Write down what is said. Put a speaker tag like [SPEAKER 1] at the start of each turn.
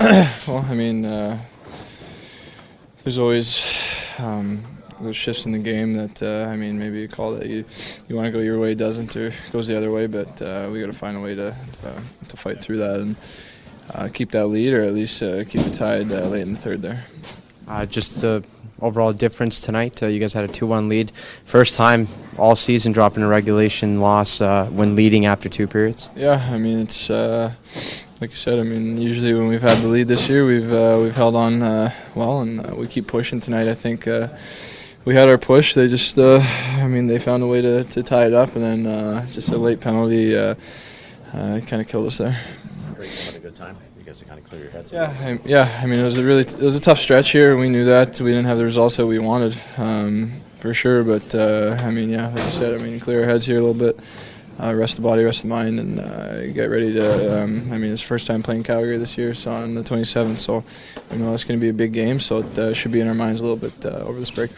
[SPEAKER 1] well, I mean, uh, there's always um, those shifts in the game that uh, I mean, maybe a call that you you want to go your way doesn't or goes the other way, but uh, we got to find a way to, to, to fight through that and uh, keep that lead, or at least uh, keep it tied uh, late in the third there.
[SPEAKER 2] Uh, just the overall difference tonight. Uh, you guys had a 2-1 lead. First time all season dropping a regulation loss uh, when leading after two periods.
[SPEAKER 1] Yeah, I mean it's uh, like I said. I mean usually when we've had the lead this year, we've uh, we've held on uh, well, and uh, we keep pushing tonight. I think uh, we had our push. They just, uh, I mean, they found a way to, to tie it up, and then uh, just a late penalty uh, uh, kind of killed us there.
[SPEAKER 3] Great, having a good time. You guys kind of clear your heads.
[SPEAKER 1] Yeah, I, yeah. I mean, it was a really it was a tough stretch here. We knew that we didn't have the results that we wanted um, for sure. But uh, I mean, yeah, like you said, I mean, clear our heads here a little bit, uh, rest the body, rest the mind, and uh, get ready to. Um, I mean, it's first time playing Calgary this year, so on the 27th. So we know it's going to be a big game. So it uh, should be in our minds a little bit uh, over this break.